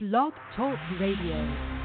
Blog Talk Radio.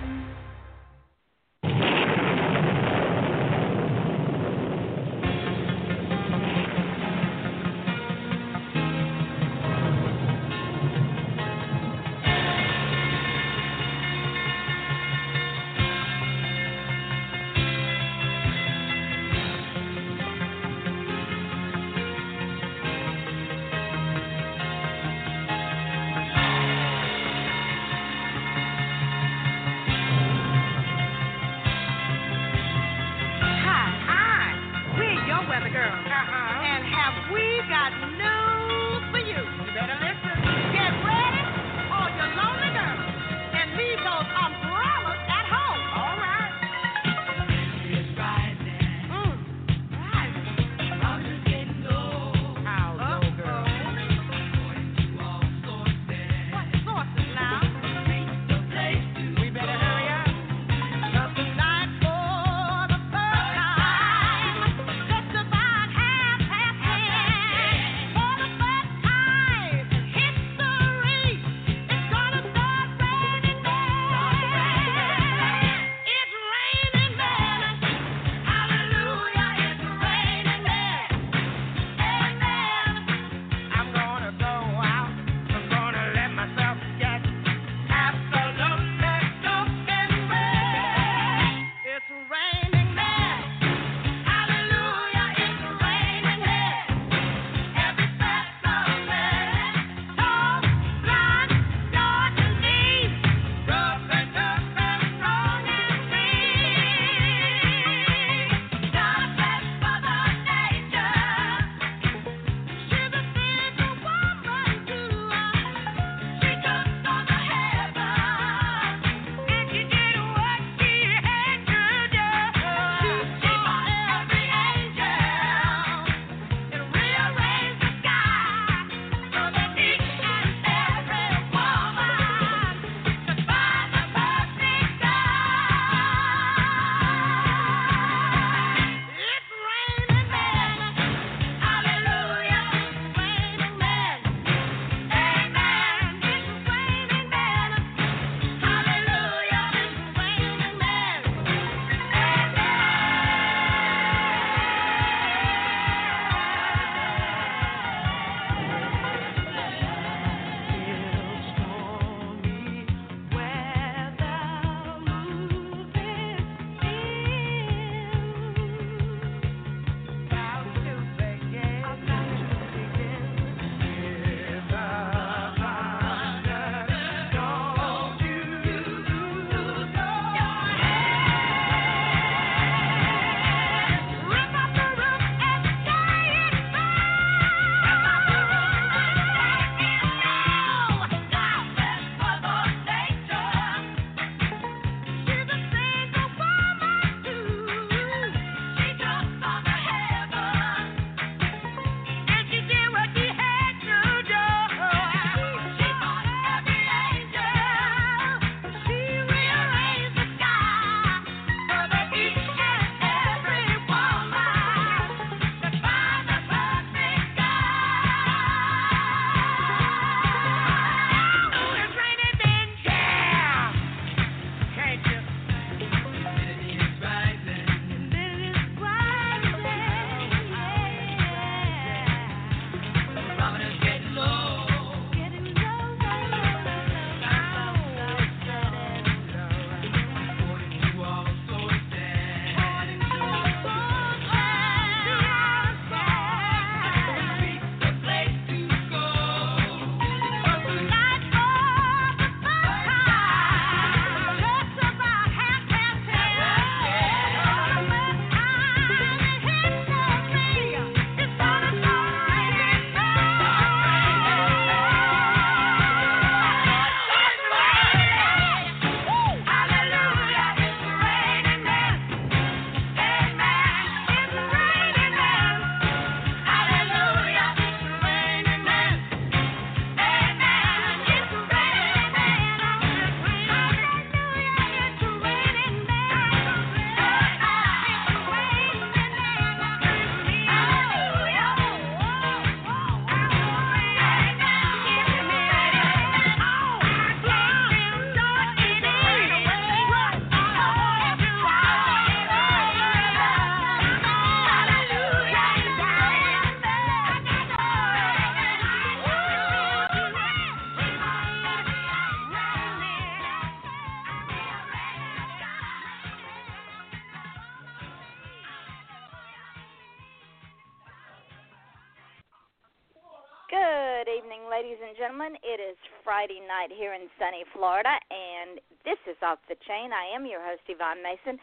Friday night here in sunny Florida, and this is Off the Chain. I am your host, Yvonne Mason,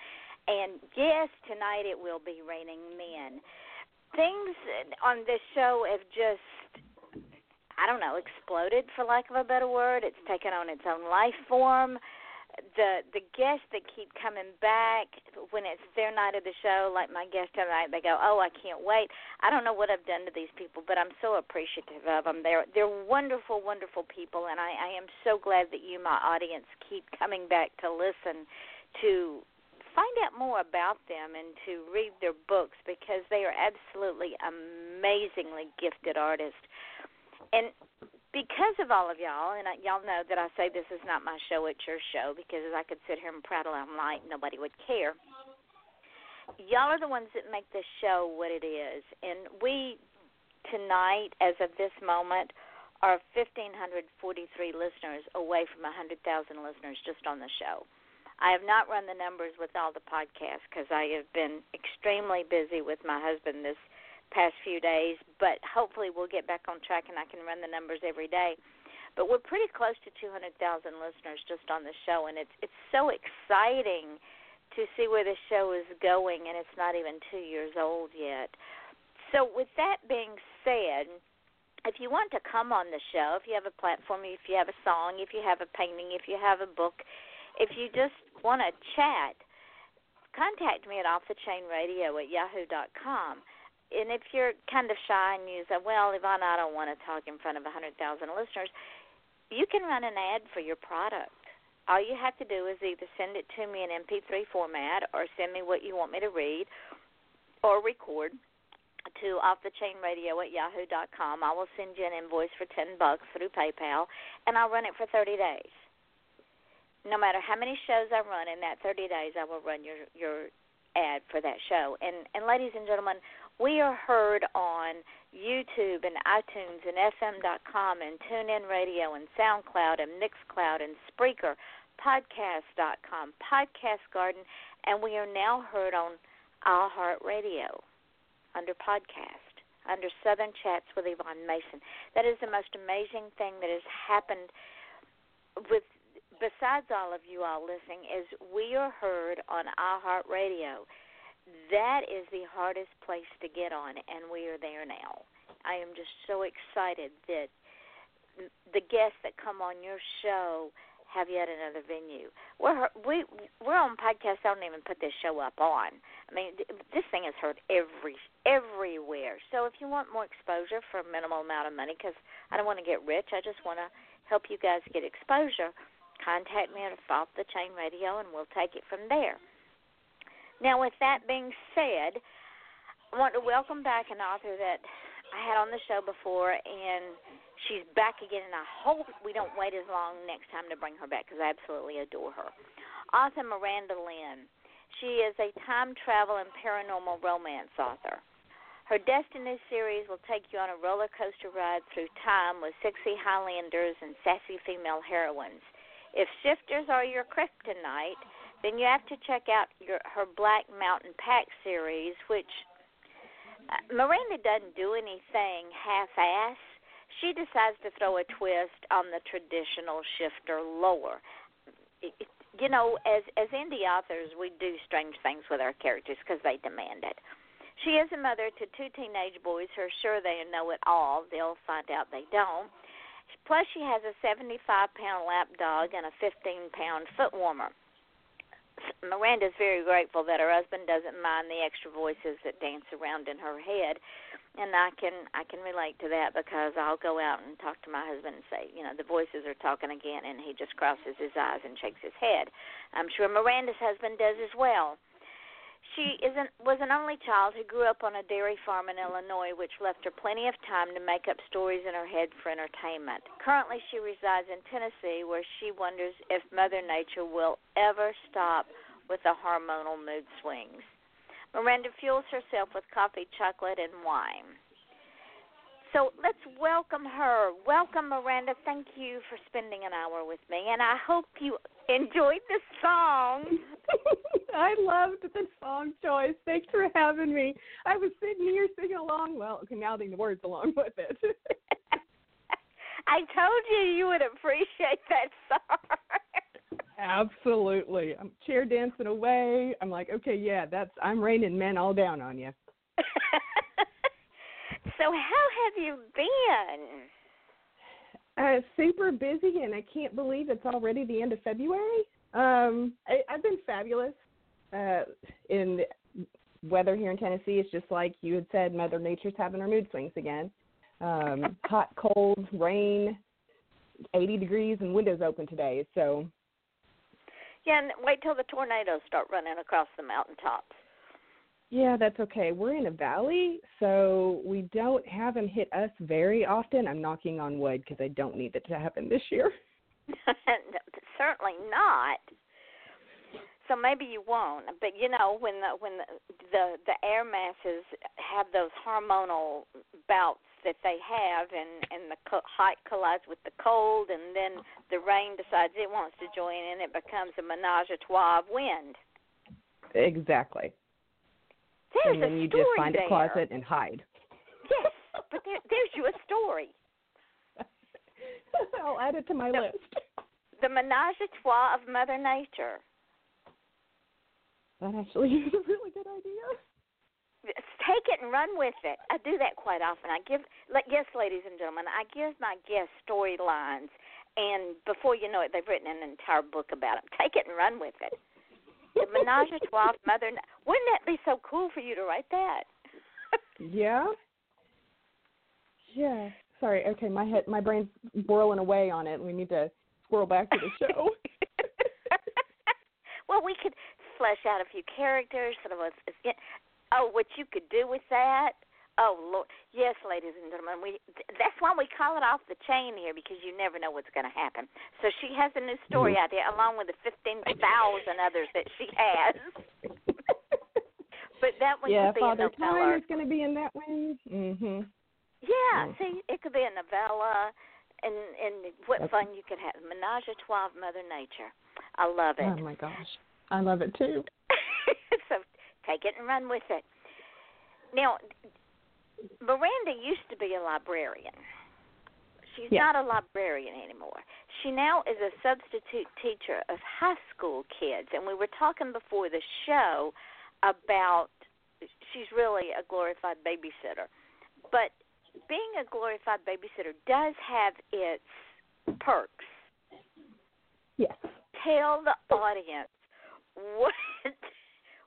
and yes, tonight it will be raining men. Things on this show have just, I don't know, exploded, for lack of a better word. It's taken on its own life form the the guests that keep coming back when it's their night of the show, like my guest tonight, they go, "Oh, I can't wait." I don't know what I've done to these people, but I'm so appreciative of them. They're they're wonderful, wonderful people, and I, I am so glad that you, my audience, keep coming back to listen to find out more about them and to read their books because they are absolutely amazingly gifted artists. And because of all of y'all, and y'all know that I say this is not my show, it's your show, because if I could sit here and prattle all night, nobody would care. Y'all are the ones that make this show what it is, and we tonight, as of this moment, are 1,543 listeners away from 100,000 listeners just on the show. I have not run the numbers with all the podcasts because I have been extremely busy with my husband this past few days, but hopefully we'll get back on track and I can run the numbers every day. But we're pretty close to 200,000 listeners just on the show, and it's it's so exciting to see where the show is going, and it's not even two years old yet. So, with that being said, if you want to come on the show, if you have a platform, if you have a song, if you have a painting, if you have a book, if you just want to chat, contact me at offthechainradio at yahoo.com and if you're kind of shy and you say, "Well, Yvonne, I don't want to talk in front of a 100,000 listeners," you can run an ad for your product. All you have to do is either send it to me in MP3 format or send me what you want me to read or record to offthechainradio at yahoo.com. I will send you an invoice for 10 bucks through PayPal and I'll run it for 30 days. No matter how many shows I run in that 30 days, I will run your your ad for that show. And and ladies and gentlemen, we are heard on YouTube and iTunes and FM.com and TuneIn Radio and SoundCloud and Mixcloud and Spreaker, Podcast.com, Podcast Garden, and we are now heard on iHeartRadio under podcast, under Southern Chats with Yvonne Mason. That is the most amazing thing that has happened with besides all of you all listening is we are heard on iHeartRadio that is the hardest place to get on, and we are there now. I am just so excited that the guests that come on your show have yet another venue. We're we we're on podcasts. I don't even put this show up on. I mean, this thing is heard every everywhere. So if you want more exposure for a minimal amount of money, because I don't want to get rich, I just want to help you guys get exposure. Contact me at Off the Chain Radio, and we'll take it from there. Now, with that being said, I want to welcome back an author that I had on the show before, and she's back again. And I hope we don't wait as long next time to bring her back because I absolutely adore her. Author Miranda Lynn. She is a time travel and paranormal romance author. Her Destiny series will take you on a roller coaster ride through time with sexy Highlanders and sassy female heroines. If shifters are your kryptonite, then you have to check out your her Black Mountain Pack series, which uh, Miranda doesn't do anything half-ass. She decides to throw a twist on the traditional shifter lore. You know, as as indie authors, we do strange things with our characters because they demand it. She is a mother to two teenage boys who are sure they know it all. They'll find out they don't. Plus, she has a 75 pound lap dog and a 15 pound foot warmer. Miranda's very grateful that her husband doesn't mind the extra voices that dance around in her head, and I can I can relate to that because I'll go out and talk to my husband and say, you know, the voices are talking again, and he just crosses his eyes and shakes his head. I'm sure Miranda's husband does as well. She is was an only child who grew up on a dairy farm in Illinois, which left her plenty of time to make up stories in her head for entertainment. Currently, she resides in Tennessee, where she wonders if Mother Nature will ever stop with the hormonal mood swings. Miranda fuels herself with coffee, chocolate, and wine. So let's welcome her. Welcome, Miranda. Thank you for spending an hour with me, and I hope you enjoyed the song. I loved the song choice. Thanks for having me. I was sitting here singing along. Well, okay, now the words along with it. I told you you would appreciate that song. Absolutely. I'm chair dancing away. I'm like, okay, yeah, that's I'm raining men all down on you. so how have you been? Uh, super busy, and I can't believe it's already the end of February. Um, I, I've been fabulous. Uh, in weather here in Tennessee, it's just like you had said, Mother Nature's having her mood swings again. Um, hot, cold, rain, 80 degrees, and windows open today. So. Yeah, and wait till the tornadoes start running across the mountaintops. Yeah, that's okay. We're in a valley, so we don't have them hit us very often. I'm knocking on wood because I don't need it to happen this year. Certainly not. So maybe you won't, but you know when the when the the, the air masses have those hormonal bouts that they have, and and the co- hot collides with the cold, and then the rain decides it wants to join in, it becomes a menage a trois of wind. Exactly. There's and then a you just find there. a closet and hide. Yes, but there, there's you a story. I'll add it to my No. list. The menage a trois of Mother Nature. That actually is a really good idea. Take it and run with it. I do that quite often. I give, like, yes, ladies and gentlemen, I give my guests storylines, and before you know it, they've written an entire book about them. Take it and run with it. The menage a trois Mother. Wouldn't that be so cool for you to write that? Yeah. Yeah. Sorry. Okay, my head, my brain's whirling away on it. We need to squirrel back to the show. well, we could flesh out a few characters. Sort of a, oh, what you could do with that. Oh Lord, yes, ladies and gentlemen, we that's why we call it off the chain here because you never know what's going to happen. So she has a new story Mm-hmm. idea along with the fifteen thousand others that she has. But that one yeah, could be Father a novella. Time is going to be in that one. Mhm. Yeah, Mm. see, it could be a novella, and and what That's- fun you could have. Menage a trois of Mother Nature. I love it. Oh my gosh, I love it too. so take it and run with it. Now, Miranda used to be a librarian. She's Yeah. not a librarian anymore. She now is a substitute teacher of high school kids, and we were talking before the show about she's really a glorified babysitter. But being a glorified babysitter does have its perks Yes. tell the audience what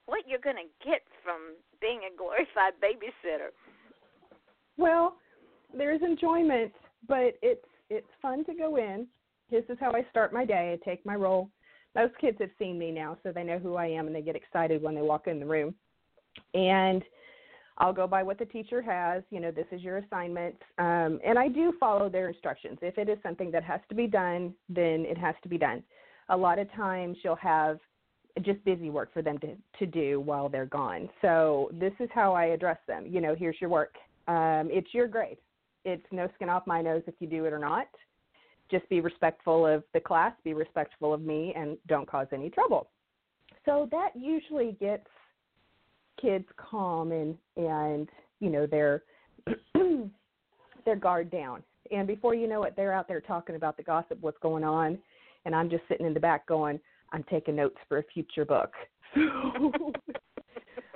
what you're going to get from being a glorified babysitter. Well, there's enjoyment, but it's it's fun to go in. This is how I start my day. I take my role. Most kids have seen me now, so they know who I am and they get excited when they walk in the room. And I'll go by what the teacher has. You know, this is your assignment. Um, and I do follow their instructions. If it is something that has to be done, then it has to be done. A lot of times you'll have just busy work for them to, to do while they're gone. So this is how I address them. You know, here's your work. Um, it's your grade. It's no skin off my nose if you do it or not. Just be respectful of the class, be respectful of me, and don't cause any trouble. So that usually gets kids calm and and you know their their guard down. And before you know it, they're out there talking about the gossip, what's going on, and I'm just sitting in the back going, I'm taking notes for a future book.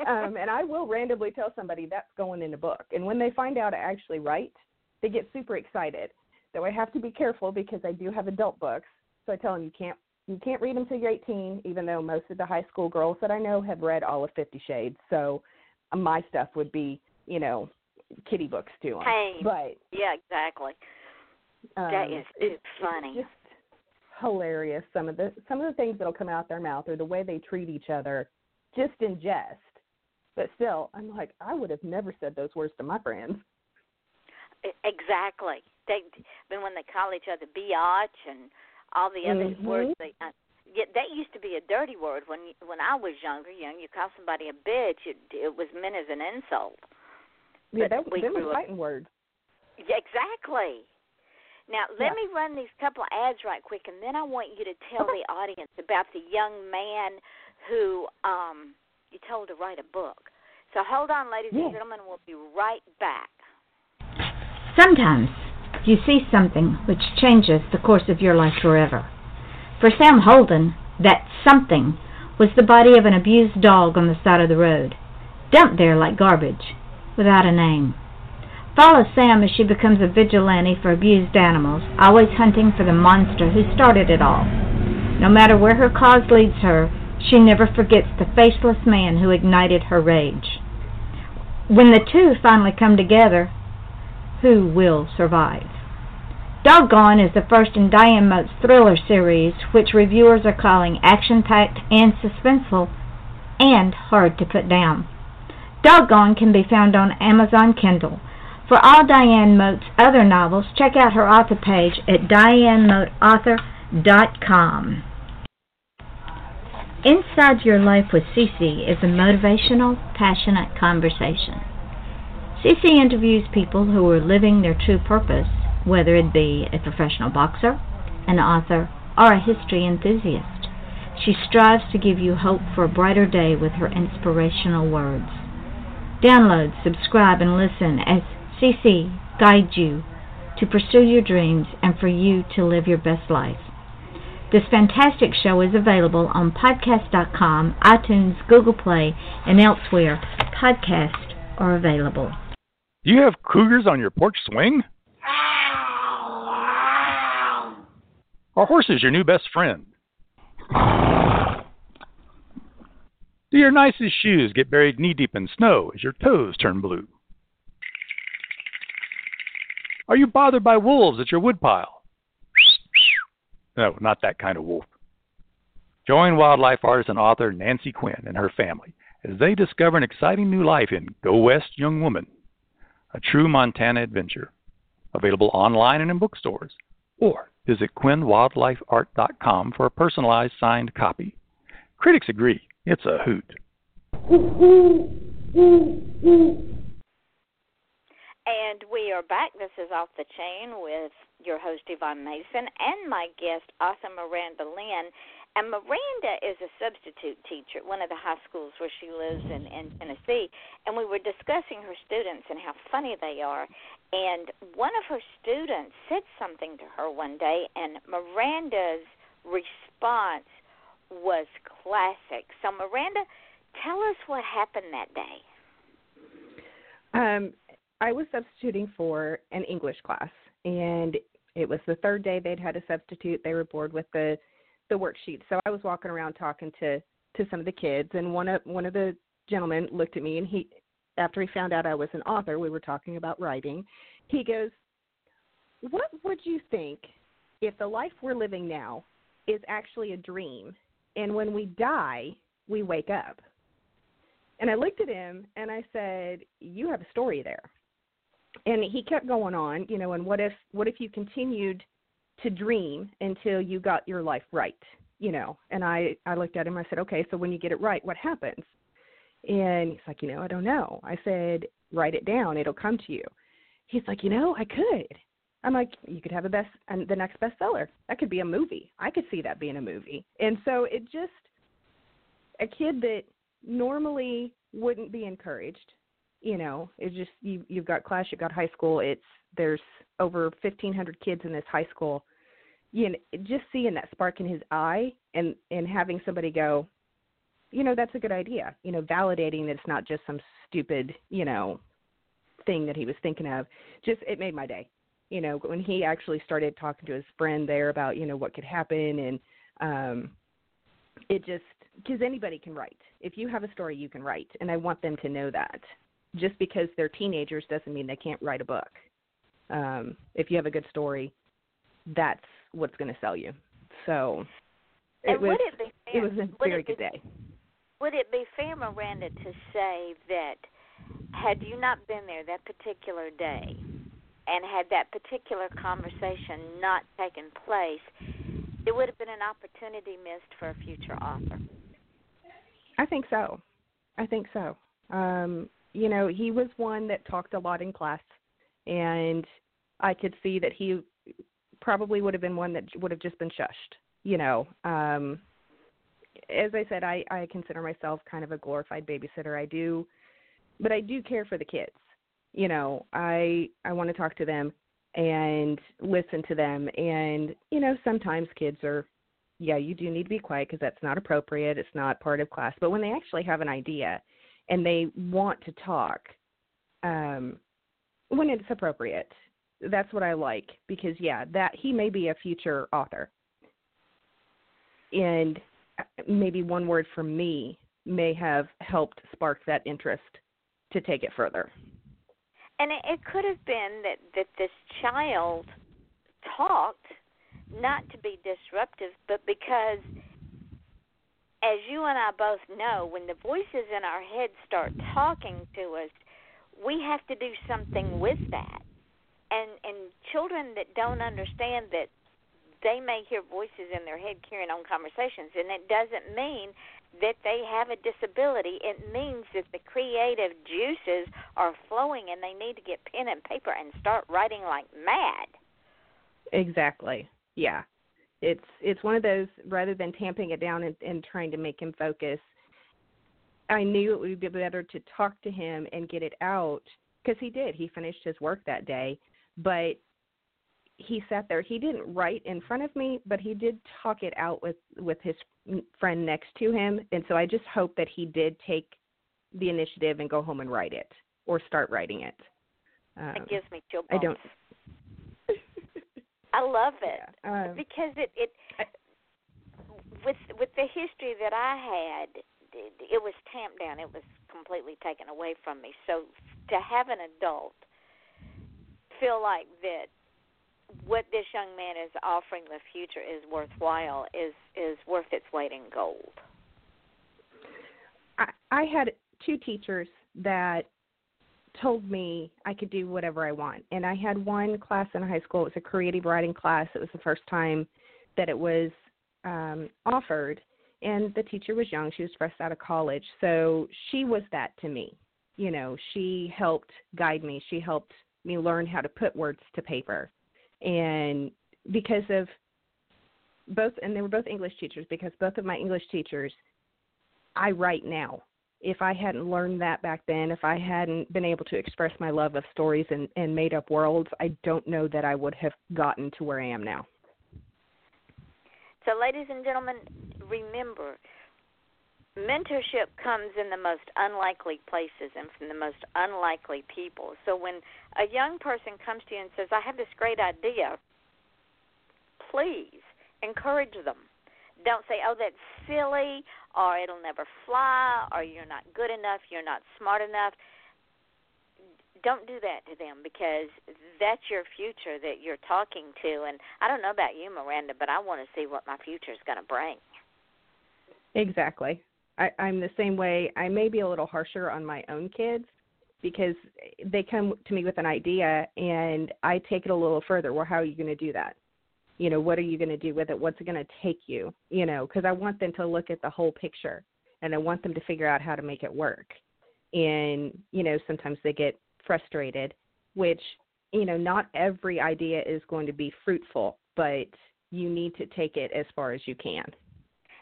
um, and I will randomly tell somebody that's going in a book. And when they find out I actually write, they get super excited. Though I have to be careful because I do have adult books. So I tell them you can't you can't read them till you're 18. Even though most of the high school girls that I know have read all of Fifty Shades, so uh, my stuff would be you know kitty books to them. Tame. But Yeah, exactly. um, That is it's, it's funny. It's just hilarious. Some of the some of the things that'll come out their mouth or the way they treat each other, just in jest. But still, I'm like, I would have never said those words to my friends. Exactly. They then when they call each other biatch and all the other Mhm. words they uh, yeah, that used to be a dirty word when when I was younger. You know, you call somebody a bitch, it, it was meant as an insult. Yeah, But that we them up- fighting words. Yeah, exactly. Now, let Yeah. me run these couple of ads right quick, and then I want you to tell Okay. the audience about the young man who um you told to write a book. So hold on, ladies Yeah. and gentlemen. We'll be right back. Sometimes you see something which changes the course of your life forever. For Sam Holden, that something was the body of an abused dog on the side of the road, dumped there like garbage, without a name. Follow Sam as she becomes a vigilante for abused animals, always hunting for the monster who started it all. No matter where her cause leads her, she never forgets the faceless man who ignited her rage. When the two finally come together, who will survive? Doggone is the first in Diane Moat's thriller series, which reviewers are calling action-packed and suspenseful and hard to put down. Doggone can be found on Amazon Kindle. For all Diane Moat's other novels, check out her author page at dianemoatauthor.com. Inside Your Life with Cece is a motivational, passionate conversation. Cece interviews people who are living their true purpose, whether it be a professional boxer, an author, or a history enthusiast. She strives to give you hope for a brighter day with her inspirational words. Download, subscribe, and listen as Cece guides you to pursue your dreams and for you to live your best life. This fantastic show is available on podcast.com, iTunes, Google Play, and elsewhere podcasts are available. Do you have cougars on your porch swing? Are horses your new best friend? Do your nicest shoes get buried knee deep in snow as your toes turn blue? Are you bothered by wolves at your woodpile? No, not that kind of wolf. Join wildlife artist and author Nancy Quinn and her family as they discover an exciting new life in Go West Young Woman, a true Montana adventure. Available online and in bookstores. Or visit QuinnWildlifeArt.com for a personalized signed copy. Critics agree it's a hoot. And we are back. This is Off the Chain with your host, Yvonne Mason, and my guest, author Miranda Lynn. And Miranda is a substitute teacher at one of the high schools where she lives in, in Tennessee. And we were discussing her students and how funny they are. And one of her students said something to her one day, and Miranda's response was classic. So, Miranda, tell us what happened that day. Um, I was substituting for an English class, and it was the third day they'd had a substitute. They were bored with the the worksheet, so I was walking around talking to to some of the kids, and one of one of the gentlemen looked at me, and he, after he found out I was an author, we were talking about writing. He goes, "What would you think if the life we're living now is actually a dream, and when we die, we wake up?" And I looked at him and I said, "You have a story there." And he kept going on, you know, and what if what if you continued to dream until you got your life right, you know? And I I looked at him, I said, "Okay, so when you get it right, what happens?" And he's like, "You know, I don't know." I said, "Write it down, it'll come to you." He's like, "You know, I could." I'm like, "You could have a best and the next bestseller. That could be a movie. I could see that being a movie." And so it just a kid that normally wouldn't be encouraged you know it's just you you've got class you've got high school it's there's over 1500 kids in this high school. You know just seeing that spark in his eye and and having somebody go you know that's a good idea you know validating that it's not just some stupid you know thing that he was thinking of. Just it made my day. You know when he actually started talking to his friend there about you know what could happen and um it just because anybody can write. If you have a story you can write and i want them to know that just because they're teenagers doesn't mean they can't write a book. Um, if you have a good story, that's what's going to sell you. So it and was it, it was a very good day. Would it be fair, Miranda, to say that had you not been there that particular day and had that particular conversation not taken place, it would have been an opportunity missed for a future author? I think so. I think so. Um, you know, he was one that talked a lot in class, and I could see that he probably would have been one that would have just been shushed. You know, um, as I said, I I consider myself kind of a glorified babysitter. I do, but I do care for the kids. You know, I I want to talk to them and listen to them. And, you know, sometimes kids are, yeah, you do need to be quiet because that's not appropriate. It's not part of class. But when they actually have an idea and they want to talk, um, when it's appropriate, that's what I like because, yeah, that he may be a future author. And uh, maybe one word from me may have helped spark that interest to take it further and it, it could have been that that this child talked not to be disruptive, but because, as you and I both know, when the voices in our head start talking to us, we have to do something with that. And and children that don't understand that they may hear voices in their head carrying on conversations, and it doesn't mean that they have a disability. It means that the creative juices are flowing and they need to get pen and paper and start writing like mad. Exactly. Yeah. It's it's one of those rather than tamping it down and, and trying to make him focus. I knew it would be better to talk to him and get it out because he did. He finished his work that day, but he sat there. He didn't write in front of me, but he did talk it out with with his friend next to him. And so I just hope that he did take the initiative and go home and write it or start writing it. Um, it gives me chill bumps. I don't. I love it yeah, um, because it it with with the history that I had, it, it was tamped down. It was completely taken away from me. So to have an adult feel like that what this young man is offering the future is worthwhile is is worth its weight in gold. I, I had two teachers that told me I could do whatever I want. And I had one class in high school. It was a creative writing class. It was the first time that it was um, offered. And the teacher was young. She was fresh out of college. So she was that to me. You know, she helped guide me. She helped me learn how to put words to paper and because of both and they were both english teachers because both of my english teachers i write now if i hadn't learned that back then if i hadn't been able to express my love of stories and, and made up worlds i don't know that i would have gotten to where i am now so ladies and gentlemen remember mentorship comes in the most unlikely places and from the most unlikely people. So when a young person comes to you and says, I have this great idea, please encourage them. Don't say, oh, that's silly, or it'll never fly, or you're not good enough, you're not smart enough. Don't do that to them because that's your future that you're talking to. And I don't know about you, Miranda, but I want to see what my future is going to bring. Exactly. I, I'm the same way. I may be a little harsher on my own kids because they come to me with an idea and I take it a little further. Well, how are you going to do that? You know, what are you going to do with it? What's it going to take you? You know, because I want them to look at the whole picture and I want them to figure out how to make it work. And, you know, sometimes they get frustrated, which, you know, not every idea is going to be fruitful, but you need to take it as far as you can.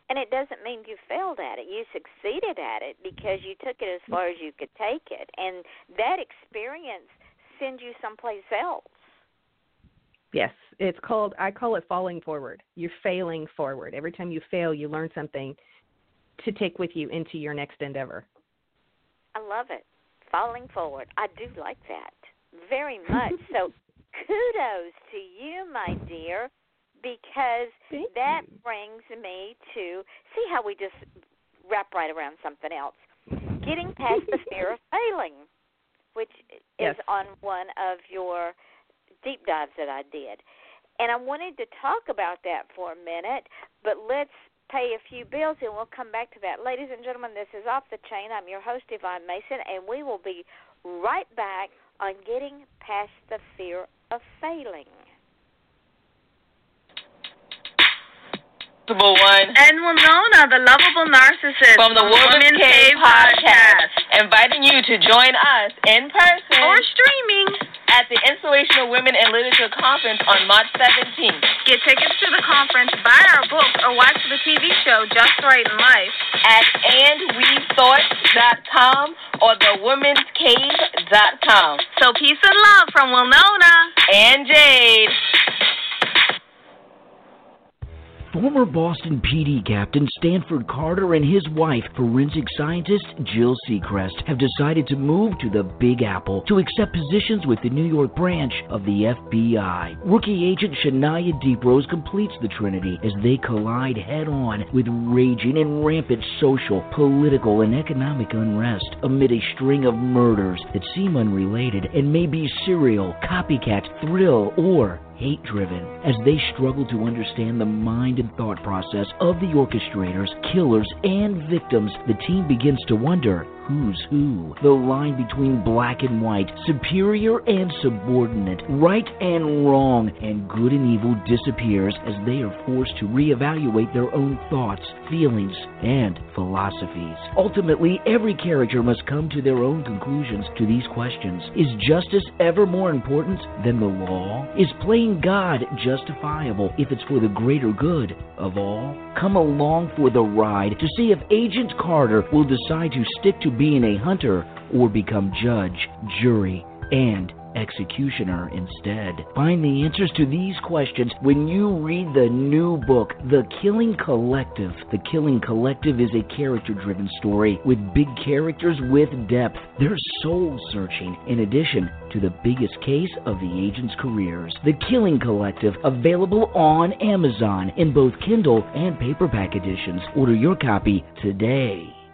And it doesn't mean you failed at it. You succeeded at it because you took it as mm. far as you could take it. And that experience sends you someplace else. Yes, it's called I call it falling forward. You're failing forward. Every time you fail, you learn something to take with you into your next endeavor. I love it. Falling forward. I do like that very much. so kudos to you, my dear because Thank that you. brings me to see how we just wrap right around something else. Getting past the fear of failing, which yes. is on one of your deep dives that I did. And I wanted to talk about that for a minute, but let's pay a few bills and we'll come back to that. Ladies and gentlemen, this is Off the Chain. I'm your host, Yvonne Mason, and we will be right back on getting past the fear of failing. one. And Winona, the lovable narcissist from the Woman's Woman's Cave Cave podcast. podcast, inviting you to join us in person or streaming at the Inspirational Women in Literature Conference on March 17th. Get tickets to the conference, buy our books, or watch the TV show Just Right in Life at andwethought.com or thewomenscave.com. So peace and love from Winona and Jade. Former Boston PD captain Stanford Carter and his wife, forensic scientist Jill Seacrest, have decided to move to the Big Apple to accept positions with the New York branch of the FBI. Rookie agent Shania Deeprose completes the trinity as they collide head on with raging and rampant social, political, and economic unrest amid a string of murders that seem unrelated and may be serial, copycat, thrill, or hate driven. As they struggle to understand the mind and thought process of the orchestrators, killers, and victims, the team begins to wonder who's who. The line between black and white, superior and subordinate, right and wrong, and good and evil disappears as they are forced to reevaluate their own thoughts, feelings, and philosophies. Ultimately, every character must come to their own conclusions to these questions. Is justice ever more important than the law? Is playing God justifiable if it's for the greater good of all? Come along for the ride to see if Agent Carter will decide to stick to being a hunter or become judge, jury, and executioner instead. Find the answers to these questions when you read the new book, The Killing Collective. The Killing Collective is a character driven story with big characters with depth. They're soul searching in addition to the biggest case of the agent's careers. The Killing Collective, available on Amazon in both Kindle and paperback editions. Order your copy today.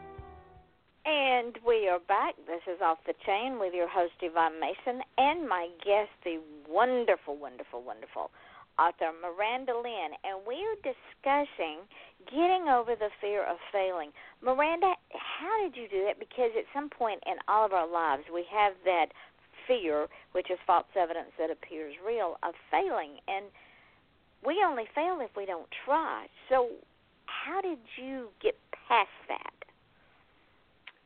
Are back. This is Off the Chain with your host, Yvonne Mason, and my guest, the wonderful, wonderful, wonderful author, Miranda Lynn. And we are discussing getting over the fear of failing. Miranda, how did you do that? Because at some point in all of our lives, we have that fear, which is false evidence that appears real, of failing. And we only fail if we don't try. So, how did you get past that?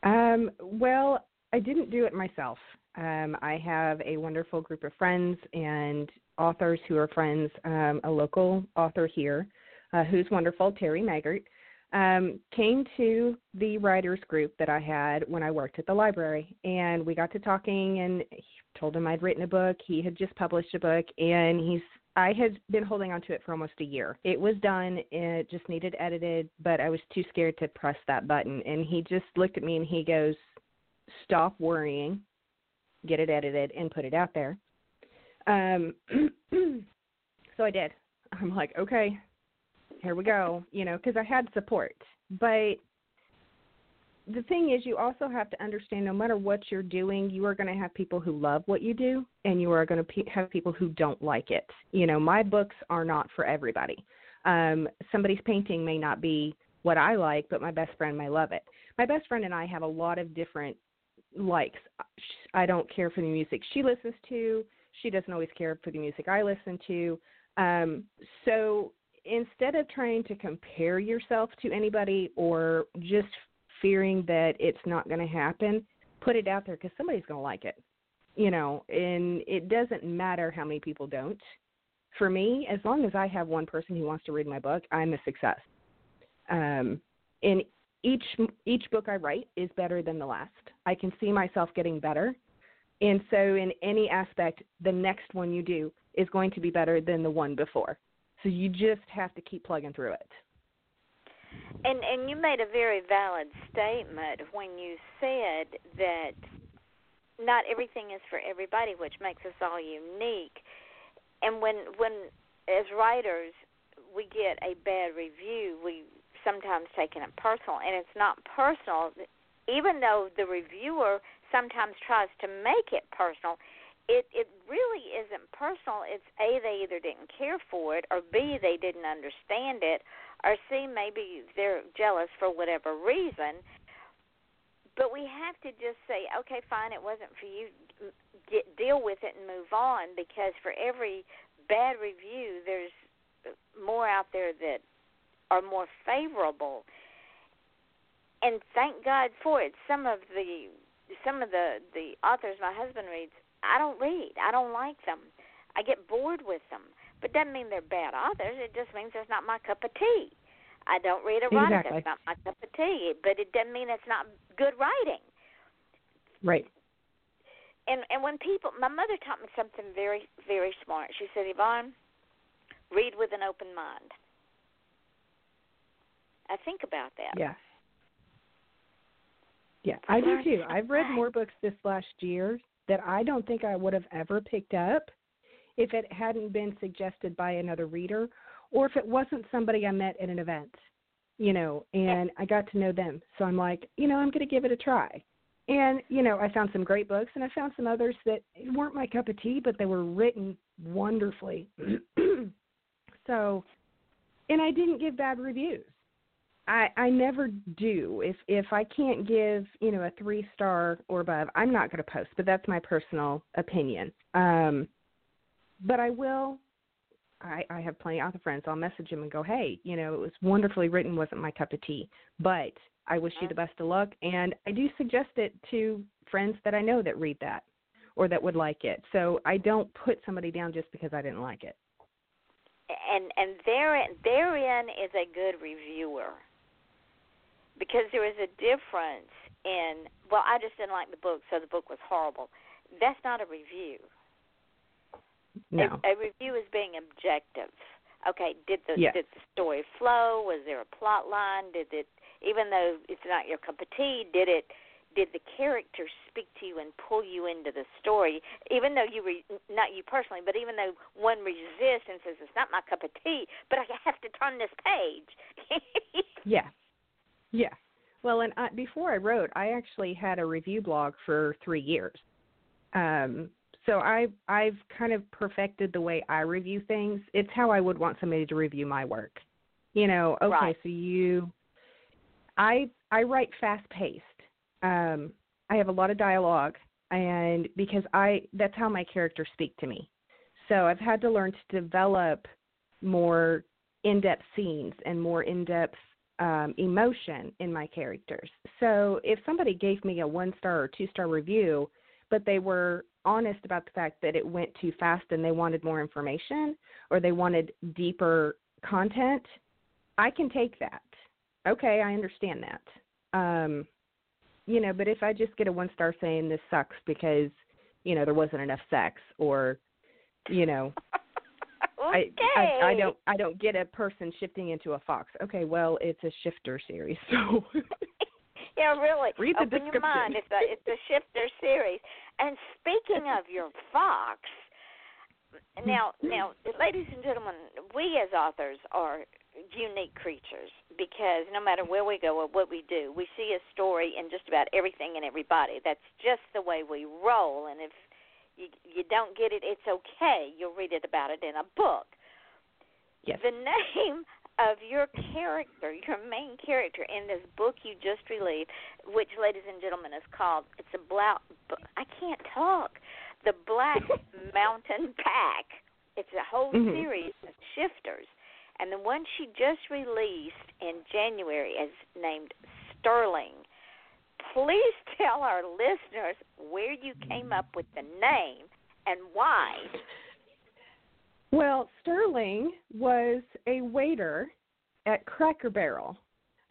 Um, well, I didn't do it myself. Um, I have a wonderful group of friends and authors who are friends. Um, a local author here, uh, who's wonderful, Terry Maggert, um, came to the writers group that I had when I worked at the library, and we got to talking. And he told him I'd written a book. He had just published a book, and he's I had been holding on to it for almost a year. It was done, it just needed edited, but I was too scared to press that button. And he just looked at me and he goes, Stop worrying, get it edited, and put it out there. Um, so I did. I'm like, okay, here we go, you know, because I had support. But the thing is, you also have to understand no matter what you're doing, you are going to have people who love what you do, and you are going to pe- have people who don't like it. You know, my books are not for everybody. Um, somebody's painting may not be what I like, but my best friend may love it. My best friend and I have a lot of different likes. I don't care for the music she listens to. She doesn't always care for the music I listen to. Um, so instead of trying to compare yourself to anybody or just fearing that it's not going to happen, put it out there because somebody's going to like it. You know, and it doesn't matter how many people don't. For me, as long as I have one person who wants to read my book, I'm a success. Um, and each each book I write is better than the last. I can see myself getting better, and so in any aspect, the next one you do is going to be better than the one before. So you just have to keep plugging through it. And and you made a very valid statement when you said that not everything is for everybody, which makes us all unique. And when when as writers we get a bad review, we sometimes taking it personal, and it's not personal. Even though the reviewer sometimes tries to make it personal, it it really isn't personal. It's a they either didn't care for it, or b they didn't understand it, or C, maybe they're jealous for whatever reason. But we have to just say, okay, fine, it wasn't for you. Get, deal with it and move on because for every bad review, there's more out there that are more favorable. And thank God for it. Some of the some of the the authors my husband reads, I don't read. I don't like them. I get bored with them. But doesn't mean they're bad authors. It just means it's not my cup of tea. I don't read erotica. Exactly. It's not my cup of tea. But it doesn't mean it's not good writing. Right. And and when people, my mother taught me something very very smart. She said, Yvonne, read with an open mind. I think about that. Yeah. Yeah, I do too. I've read more books this last year that I don't think I would have ever picked up if it hadn't been suggested by another reader or if it wasn't somebody I met at an event, you know, and I got to know them. So I'm like, you know, I'm going to give it a try. And, you know, I found some great books and I found some others that weren't my cup of tea, but they were written wonderfully. so, and I didn't give bad reviews. I I never do. If if I can't give you know a three star or above, I'm not going to post. But that's my personal opinion. Um, but I will. I I have plenty of author friends. I'll message them and go, hey, you know, it was wonderfully written. wasn't my cup of tea, but I wish you mm-hmm. the best of luck. And I do suggest it to friends that I know that read that or that would like it. So I don't put somebody down just because I didn't like it. and and therein therein is a good reviewer because there is a difference in well i just didn't like the book so the book was horrible that's not a review No. a, a review is being objective okay did the Yes. did the story flow was there a plot line did it even though it's not your cup of tea did it did the characters speak to you and pull you into the story even though you re, not you personally but even though one resists and says it's not my cup of tea but i have to turn this page Yeah. Yeah. Well, and I, before I wrote, I actually had a review blog for three years. Um, so I I've kind of perfected the way I review things. It's how I would want somebody to review my work. You know, okay, Right. so you I I write fast paced. Um, I have a lot of dialogue and because I that's how my characters speak to me. So I've had to learn to develop more in-depth scenes and more in-depth um, emotion in my characters. So if somebody gave me a one-star or two-star review, but they were honest about the fact that it went too fast and they wanted more information or they wanted deeper content, I can take that. Okay, I understand that. Um, you know, but if I just get a one star saying this sucks because, you know, there wasn't enough sex or, you know, okay I, I I don't I don't get a person shifting into a fox. Okay, well it's a shifter series, so yeah, really. Read the Open your description. mind. It's a it's a shifter series. And speaking of your fox, now mm-hmm. now, ladies and gentlemen, we as authors are unique creatures because no matter where we go or what we do, we see a story in just about everything and everybody. That's just the way we roll. And if you you don't get it, it's okay. You'll read it about it in a book. yes. The name of your character, your main character in this book you just released, which, ladies and gentlemen, is called "It's a Blau." I can't talk. The Black Mountain Pack. It's a whole Mhm. series of shifters, and the one she just released in January is named Sterling. Please tell our listeners where you came up with the name and why. Well, Sterling was a waiter at Cracker Barrel.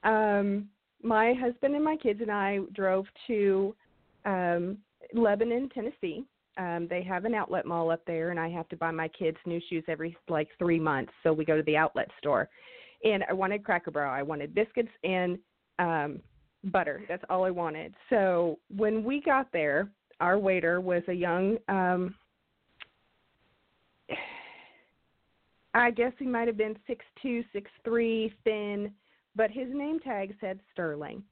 Um, my husband and my kids and I drove to um, Lebanon, Tennessee. Um, they have an outlet mall up there, and I have to buy my kids new shoes every like three months. So we go to the outlet store, and I wanted Cracker Barrel. I wanted biscuits and um, butter. That's all I wanted. So when we got there, our waiter was a young. Um, I guess he might have been six two, six three, thin, but his name tag said Sterling,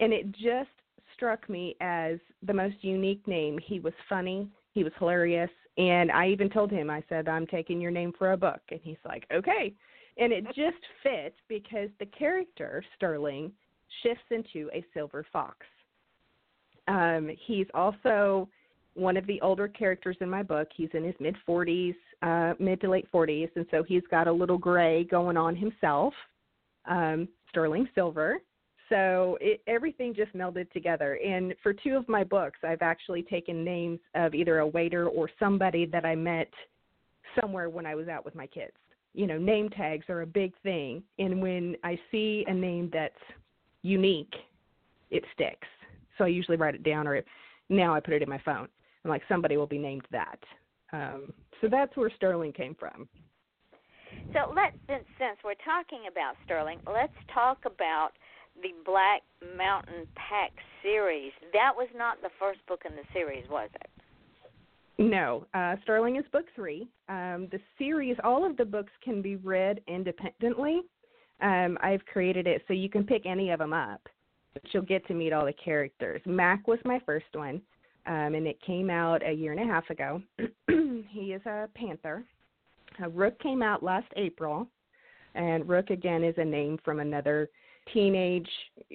and it just struck me as the most unique name. He was funny, he was hilarious, and I even told him I said I'm taking your name for a book, and he's like, okay, and it just fit because the character Sterling shifts into a silver fox. Um, he's also one of the older characters in my book. He's in his mid 40s, uh, mid to late 40s, and so he's got a little gray going on himself. Um, Sterling Silver. So it, everything just melded together. And for two of my books, I've actually taken names of either a waiter or somebody that I met somewhere when I was out with my kids. You know, name tags are a big thing. And when I see a name that's unique, it sticks. So I usually write it down or now I put it in my phone. I'm like, somebody will be named that. Um, so that's where Sterling came from. So let's since, since we're talking about Sterling, let's talk about the Black Mountain Pack series. That was not the first book in the series, was it? No, uh, Sterling is book three. Um, the series, all of the books can be read independently. Um, I've created it so you can pick any of them up, but you'll get to meet all the characters. Mac was my first one, um, and it came out a year and a half ago. he is a panther. Uh, Rook came out last April, and Rook again is a name from another teenage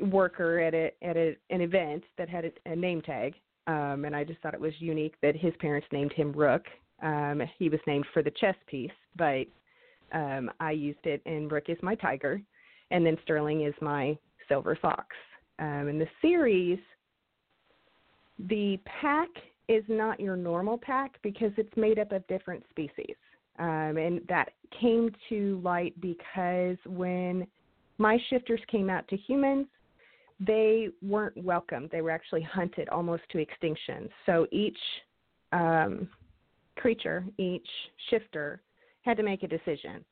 worker at a at a, an event that had a, a name tag, um, and I just thought it was unique that his parents named him Rook. Um, he was named for the chess piece, but um, I used it, and Rook is my tiger, and then Sterling is my silver fox. Um, in the series, the pack is not your normal pack because it's made up of different species. Um, and that came to light because when my shifters came out to humans, they weren't welcome. They were actually hunted almost to extinction. So each um, creature, each shifter, had to make a decision.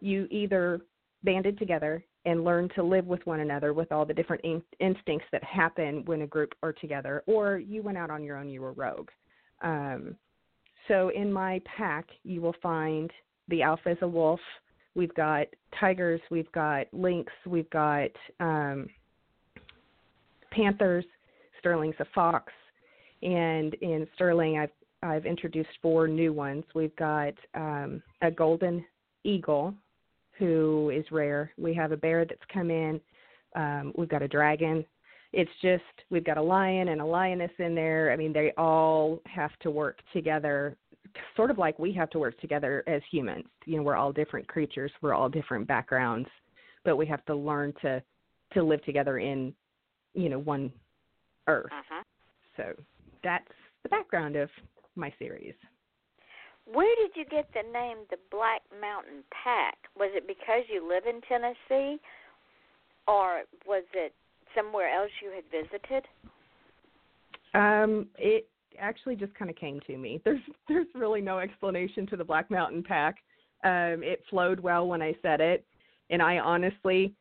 You either banded together and learn to live with one another with all the different in- instincts that happen when a group are together, or you went out on your own, you were rogue. Um, so in my pack, you will find the alpha is a wolf, We've got tigers, we've got lynx, we've got um, panthers. Sterling's a fox, and in Sterling, I've I've introduced four new ones. We've got um, a golden eagle, who is rare. We have a bear that's come in. Um, we've got a dragon. It's just we've got a lion and a lioness in there. I mean, they all have to work together sort of like we have to work together as humans. You know, we're all different creatures, we're all different backgrounds, but we have to learn to to live together in, you know, one earth. Uh-huh. So that's the background of my series. Where did you get the name the Black Mountain Pack? Was it because you live in Tennessee or was it somewhere else you had visited? Um, it actually just kind of came to me. There's there's really no explanation to the Black Mountain Pack. Um, it flowed well when I said it, and I honestly,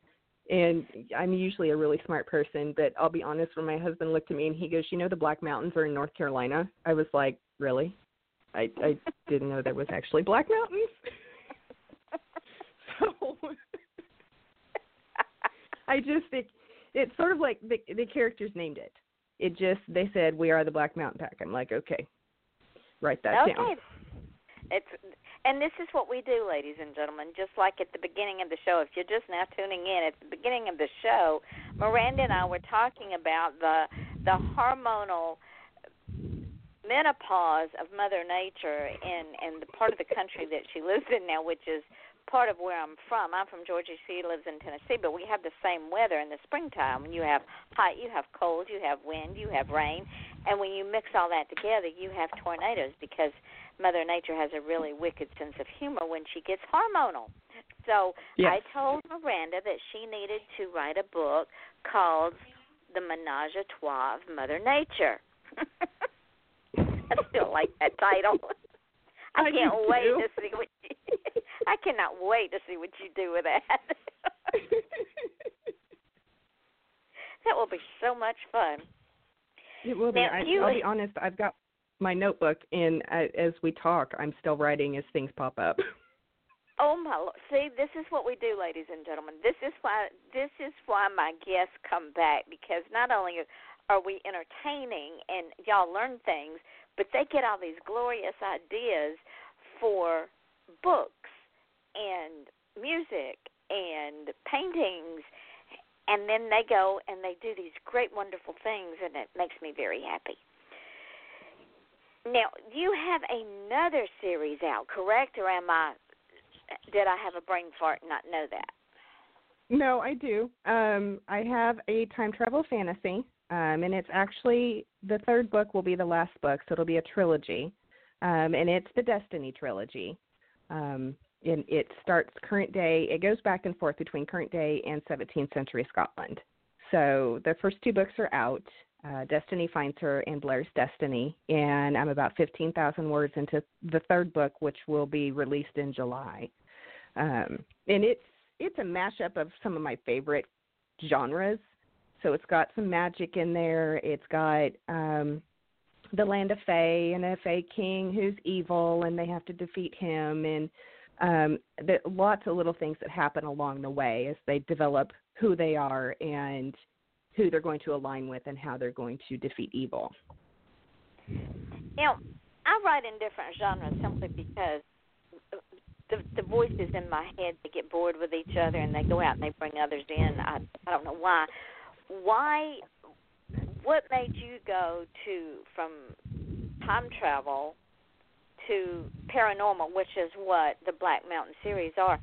and I'm usually a really smart person, but I'll be honest. When my husband looked at me and he goes, "You know, the Black Mountains are in North Carolina," I was like, "Really?" I I didn't know there was actually Black Mountains. so I just think it's sort of like the the characters named it it just they said we are the Black Mountain Pack. I'm like, okay, write that okay. down. It's and this is what we do, ladies and gentlemen. Just like at the beginning of the show, if you're just now tuning in, at the beginning of the show, Miranda and I were talking about the the hormonal menopause of Mother Nature in in the part of the country that she lives in now, which is part of where I'm from. I'm from Georgia. She lives in Tennessee, but we have the same weather in the springtime. When you have hot, you have cold, you have wind, you have rain, and when you mix all that together, you have tornadoes because Mother Nature has a really wicked sense of humor when she gets hormonal. So yes. I told Miranda that she needed to write a book called The Menage a Trois of Mother Nature. I still like that title. I, I can't wait too. to see what you, I cannot wait to see what you do with that. that will be so much fun. It will be. I, you- I'll be honest. I've got my notebook, and uh, as we talk, I'm still writing as things pop up. Oh my lord! See, this is what we do, ladies and gentlemen. This is why this is why my guests come back because not only are we entertaining and y'all learn things, but they get all these glorious ideas for books and music and paintings and then they go and they do these great wonderful things and it makes me very happy. Now, you have another series out, correct? Or am I did I have a brain fart and not know that? No, I do. Um, I have a time travel fantasy, um, and it's actually the third book will be the last book, so it'll be a trilogy, um, and it's the Destiny trilogy. Um, and it starts current day. It goes back and forth between current day and 17th century Scotland. So the first two books are out. Uh, Destiny finds her and Blair's Destiny, and I'm about 15,000 words into the third book, which will be released in July. Um, and it's it's a mashup of some of my favorite genres. So it's got some magic in there. It's got um, the land of Fae and a Fae king who's evil, and they have to defeat him, and um, the, lots of little things that happen along the way as they develop who they are and who they're going to align with and how they're going to defeat evil. Now, I write in different genres simply because the the voices in my head they get bored with each other and they go out and they bring others in. I I don't know why. Why? What made you go to from time travel to paranormal, which is what the Black Mountain series are?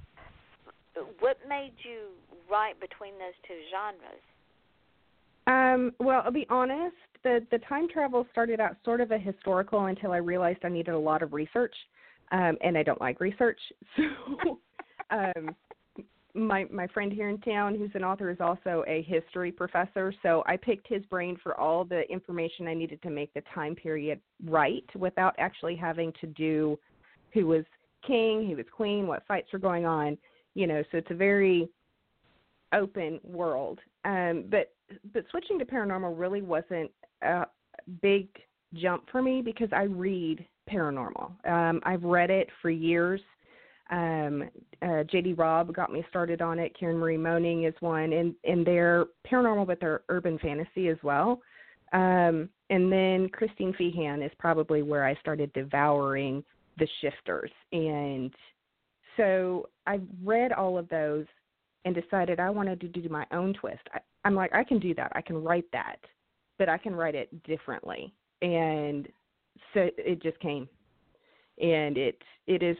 What made you write between those two genres? Um, well, I'll be honest. The the time travel started out sort of a historical until I realized I needed a lot of research um, and I don't like research. So, um, my my friend here in town, who's an author, is also a history professor. So I picked his brain for all the information I needed to make the time period right, without actually having to do who was king, who was queen, what fights were going on. You know, so it's a very open world. Um, but but switching to paranormal really wasn't a big jump for me because I read paranormal. Um, I've read it for years. Um, uh, JD Robb got me started on it. Karen Marie Moning is one, and and they're paranormal, but they're urban fantasy as well. Um, and then Christine Feehan is probably where I started devouring the shifters, and so I read all of those and decided I wanted to do my own twist. I, I'm like, I can do that. I can write that, but I can write it differently. And so it just came, and it it is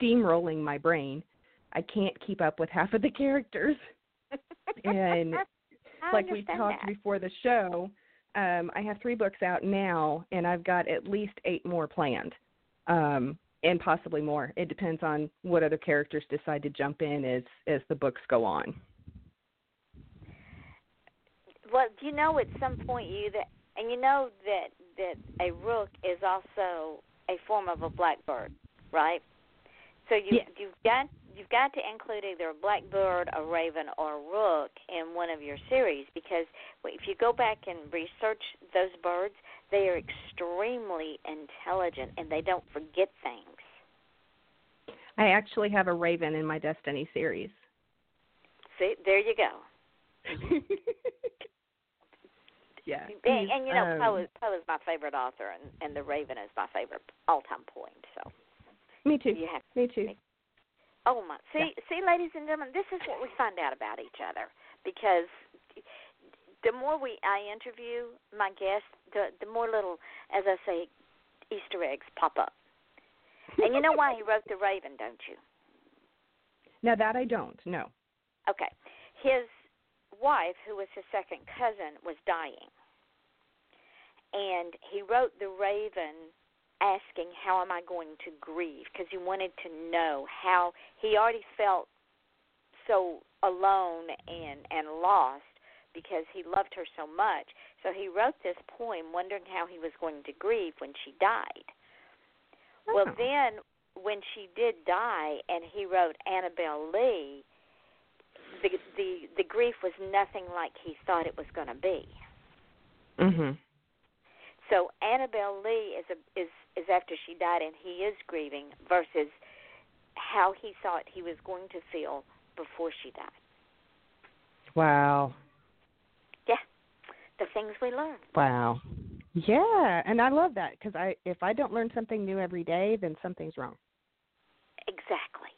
steamrolling my brain. I can't keep up with half of the characters, and like we talked that. before the show, um, I have three books out now, and I've got at least eight more planned, um, and possibly more. It depends on what other characters decide to jump in as as the books go on. Well, do you know at some point you that, and you know that that a rook is also a form of a blackbird, right? So you Yes. you've got you've got to include either a blackbird, a raven, or a rook in one of your series because if you go back and research those birds, they are extremely intelligent and they don't forget things. I actually have a raven in my Destiny series. See, there you go. yeah, And, and you know, um, Poe is Poe is my favorite author, and and the Raven is my favorite all-time point. So Me too. you have Me too. Oh my! See, see, ladies and gentlemen, this is what we find out about each other because the more we I interview my guests, the the more little, as I say, Easter eggs pop up. And you know why he wrote the Raven, don't you? Now that I don't. No. Okay, his wife, who was his second cousin, was dying, and he wrote the Raven asking how am I going to grieve because he wanted to know how he already felt so alone and and lost because he loved her so much. So he wrote this poem wondering how he was going to grieve when she died. Well, Oh. then when she did die and he wrote Annabel Lee, the the the grief was nothing like he thought it was going to be. Mhm. So Annabel Lee is a is is after she died and he is grieving versus how he thought he was going to feel before she died. Wow. Yeah, the things we learn. Wow. Yeah, and I love that because I if I don't learn something new every day, then something's wrong. Exactly.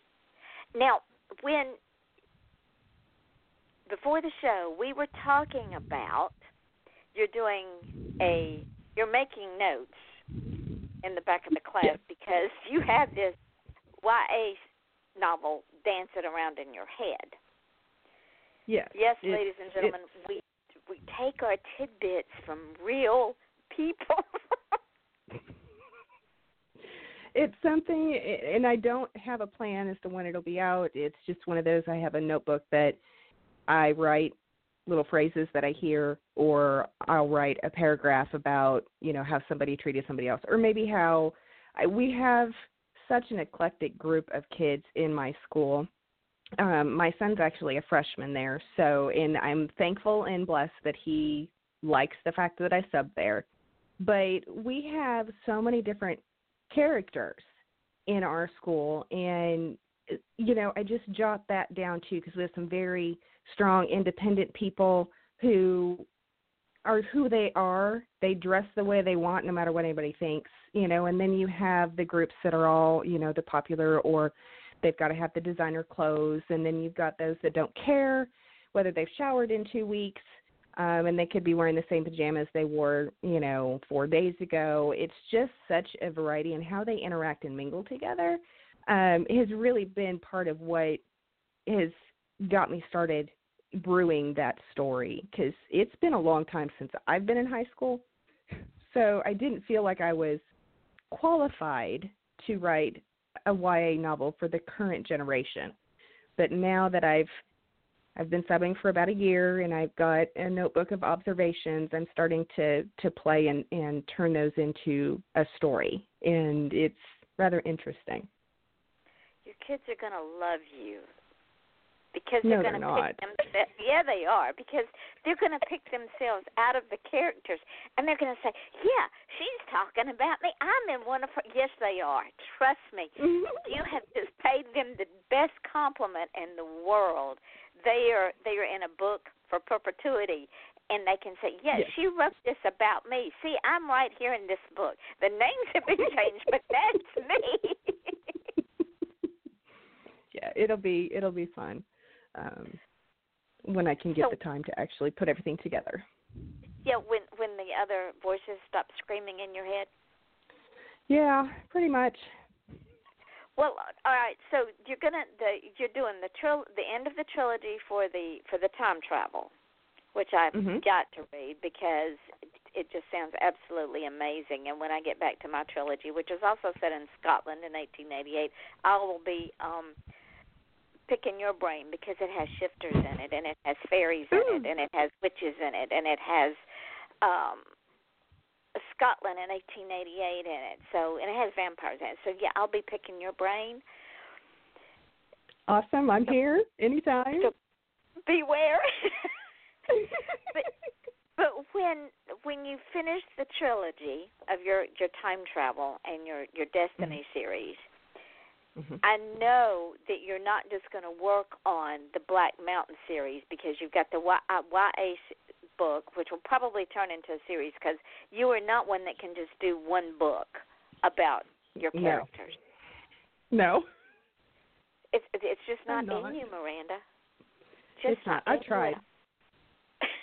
Now, when before the show, we were talking about you're doing a you're making notes in the back of the class because you have this YA novel dancing around in your head. Yes. Yes, it- ladies and gentlemen, we we take our tidbits from real people. it's something and i don't have a plan as to when it'll be out it's just one of those i have a notebook that i write little phrases that i hear or i'll write a paragraph about you know how somebody treated somebody else or maybe how I, we have such an eclectic group of kids in my school. Um my son's actually a freshman there so and i'm thankful and blessed that he likes the fact that i sub there. But we have so many different characters in our school and you know i just jot that down too because we have some very strong independent people who are who they are they dress the way they want no matter what anybody thinks you know and then you have the groups that are all you know the popular or they've got to have the designer clothes and then you've got those that don't care whether they've showered in two weeks um, and they could be wearing the same pajamas they wore, you know, four days ago. It's just such a variety, and how they interact and mingle together um, has really been part of what has got me started brewing that story because it's been a long time since I've been in high school, so I didn't feel like I was qualified to write a YA novel for the current generation. But now that I've I've been subbing for about a year and I've got a notebook of observations. I'm starting to to play and and turn those into a story and it's rather interesting. Your kids are to love you. Because No, they're they're going to pick them. Yeah, they are. Because they're going to pick themselves out of the characters, and they're going to say, "Yeah, she's talking about me. I'm in one of her." Yes, they are. Trust me. Mm-hmm. You have just paid them the best compliment in the world. They are they are in a book for perpetuity, and they can say, "Yes, Yes. she wrote this about me. See, I'm right here in this book. The names have been changed, but that's me." yeah, it'll be it'll be fun. Um when I can get So- the time to actually put everything together. yeah, when when the other voices stop screaming in your head. Yeah, pretty much. Well, all right. So you're gonna the you're doing the tril the end of the trilogy for the for the time travel, which I've Mhm. got to read because it, it just sounds absolutely amazing. And when I get back to my trilogy, which is also set in Scotland in 1888, I will be um picking your brain because it has shifters in it and it has fairies in it and it has witches in it and it has um Scotland in 1888 in it. So and it has vampires in it. So yeah, I'll be picking your brain. Awesome. I'm here anytime. So beware. but but when when you finish the trilogy of your your time travel and your your Destiny series, Mhm. I know that you're not just going to work on the Black Mountain series because you've got the Y, uh, YA book, which will probably turn into a series because you are not one that can just do one book about your characters. No. It's it's just not, not. in you, Miranda. Just It's not. I tried.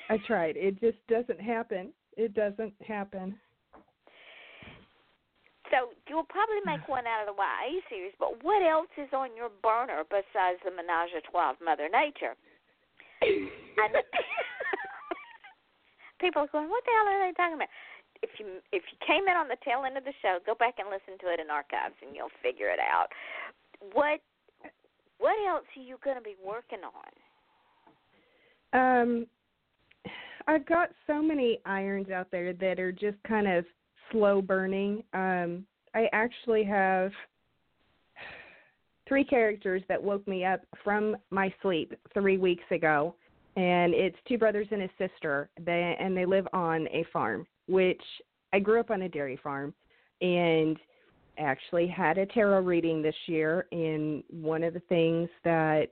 I tried. It just doesn't happen. It doesn't happen. So you'll probably make one out of the YA series, but what else is on your burner besides the Menage a Trois of Mother Nature? Know, people are going, "What the hell are they talking about?" If you if you came in on the tail end of the show, go back and listen to it in archives, and you'll figure it out. What what else are you going to be working on? Um, I've got so many irons out there that are just kind of slow burning. Um, I actually have three characters that woke me up from my sleep three weeks ago, and it's two brothers and a sister. They and they live on a farm, which I grew up on a dairy farm, and actually had a tarot reading this year. And one of the things that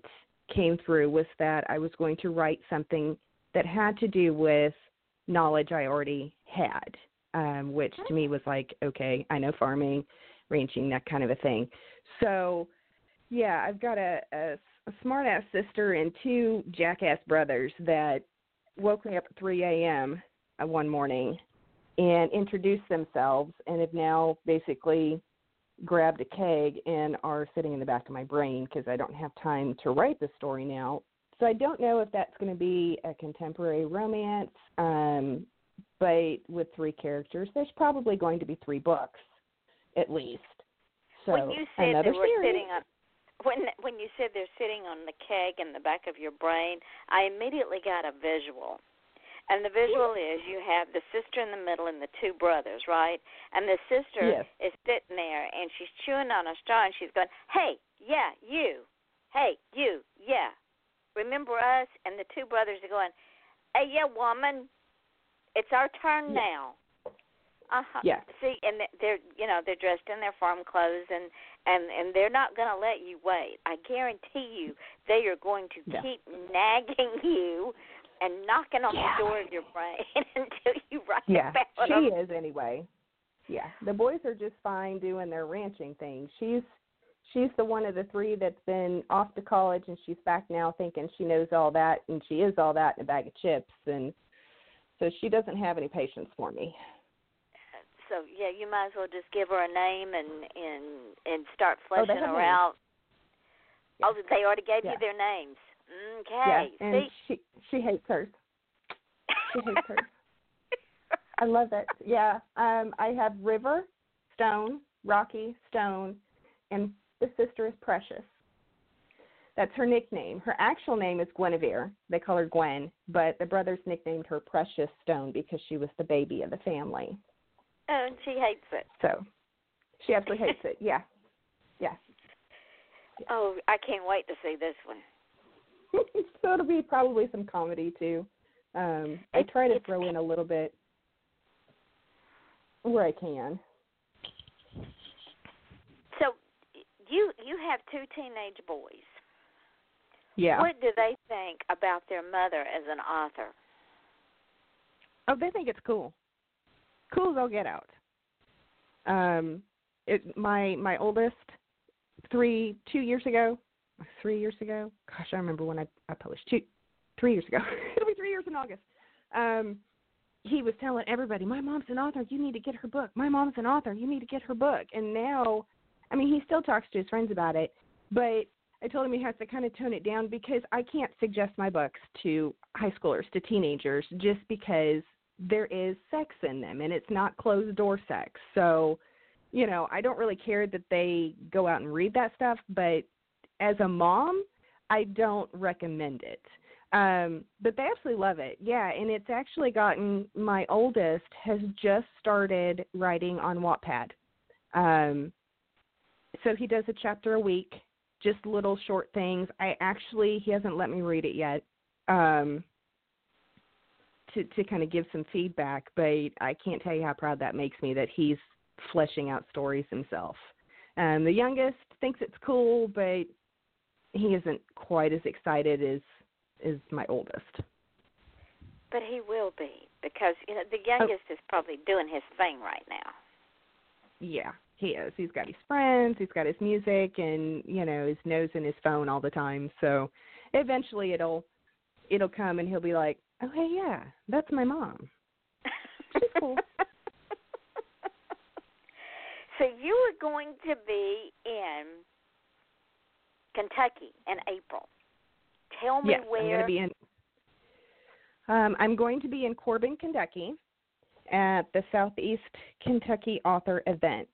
came through was that I was going to write something that had to do with knowledge I already had, um, which to me was like, okay, I know farming, ranching, that kind of a thing. So, yeah, I've got a, a, a smart ass sister and two jackass brothers that woke me up at 3 a.m. uh, one morning and introduced themselves and have now basically grabbed a keg and are sitting in the back of my brain because I don't have time to write the story now. so I don't know if that's going to be a contemporary romance, um, but with three characters, there's probably going to be three books, at least. So when you said another they were series. sitting on when when you said they're sitting on the keg in the back of your brain, I immediately got a visual. And the visual is you have the sister in the middle and the two brothers, right? And the sister Yes. is sitting there and she's chewing on a straw and she's going, "Hey, yeah, you. Hey, you. Yeah. Remember us?" And the two brothers are going, "Hey, yeah, woman. It's our turn Yeah. now." Uh-huh. Yeah. See, and they're you know they're dressed in their farm clothes and and and they're not going to let you wait. I guarantee you, they are going to Yeah. keep nagging you and knocking on Yeah. the door of your brain until you write Yeah, about she them. is anyway. Yeah, the boys are just fine doing their ranching thing. She's she's the one of the three that's been off to college and she's back now thinking she knows all that and she is all that in a bag of chips and so she doesn't have any patience for me. So yeah, you might as well just give her a name and and and start Oh, fleshing have her names. out. Yeah. Oh, they already gave Yeah. you their names. Okay. yeah, and See, she she hates hers. She hates hers. I love it. Yeah. Um I have River, Stone, Rocky, Stone, and the sister is Precious. That's her nickname. Her actual name is Guinevere. They call her Gwen, but the brothers nicknamed her Precious Stone because she was the baby of the family. oh, and she hates it. So she absolutely hates it. Yeah. Yeah. Oh, I can't wait to see this one. so it'll be probably some comedy too. Um I try to throw in a little bit where I can. So you you have two teenage boys. Yeah. What do they think about their mother as an author? Oh, they think it's cool. Cool as all get out. Um, it my my oldest three two years ago, three years ago. Gosh, I remember when I I published two three years ago. It'll be three years in August. Um, he was telling everybody, "My mom's an author. You need to get her book. My mom's an author. You need to get her book." And now, I mean, he still talks to his friends about it, but I told him he has to kind of tone it down because I can't suggest my books to high schoolers, to teenagers, just because there is sex in them and it's not closed door sex. So, you know, I don't really care that they go out and read that stuff, but as a mom, I don't recommend it. Um, but they absolutely love it. Yeah, and it's actually gotten my oldest has just started writing on Wattpad. Um, so he does a chapter a week, just little short things. I actually he hasn't let me read it yet. Um, to to kind of give some feedback, but I can't tell you how proud that makes me that he's fleshing out stories himself. Um, the youngest thinks it's cool, but he isn't quite as excited as as my oldest. But he will be because you know the Oh. youngest is probably doing his thing right now. Yeah, he is. He's got his friends, he's got his music, and you know his nose in his phone all the time. So eventually it'll it'll come, and he'll be like, "Oh hey, yeah, that's my mom." She's cool. so you are going to be in Kentucky in April. Tell me yes, I'm going to be in. Um, I'm going to be in Corbin, Kentucky, at the Southeast Kentucky Author Event.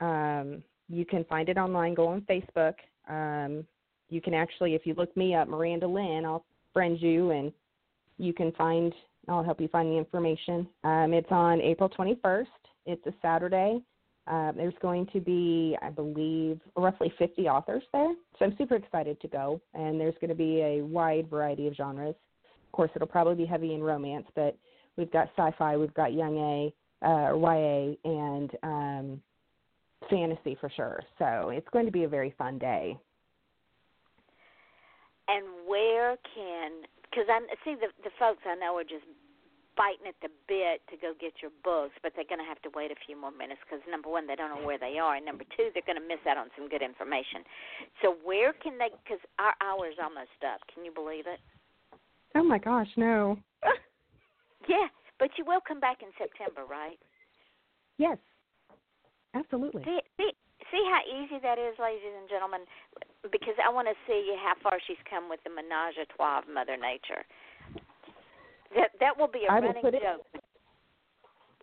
Um, you can find it online. Go on Facebook. Um, you can actually, if you look me up, Miranda Lynn, I'll friend you, and you can find. I'll help you find the information. Um, it's on April 21st. It's a Saturday. Um, there's going to be, I believe, roughly 50 authors there. So I'm super excited to go. And there's going to be a wide variety of genres. Of course, it'll probably be heavy in romance, but we've got sci-fi, we've got young A, uh, YA, and um, fantasy for sure. So it's going to be a very fun day. and where can because I see the the folks I know are just biting at the bit to go get your books, but they're going to have to wait a few more minutes because number one, they don't know where they are, and number two, they're going to miss out on some good information. So where can they? Because our hour's almost up. Can you believe it? Oh my gosh, no. Yeah, but you will come back in September, right? yes, absolutely. See, see, see how easy that is, ladies and gentlemen. because I want to see how far she's come with the menage a trois of Mother Nature. That that will be a I will running put it-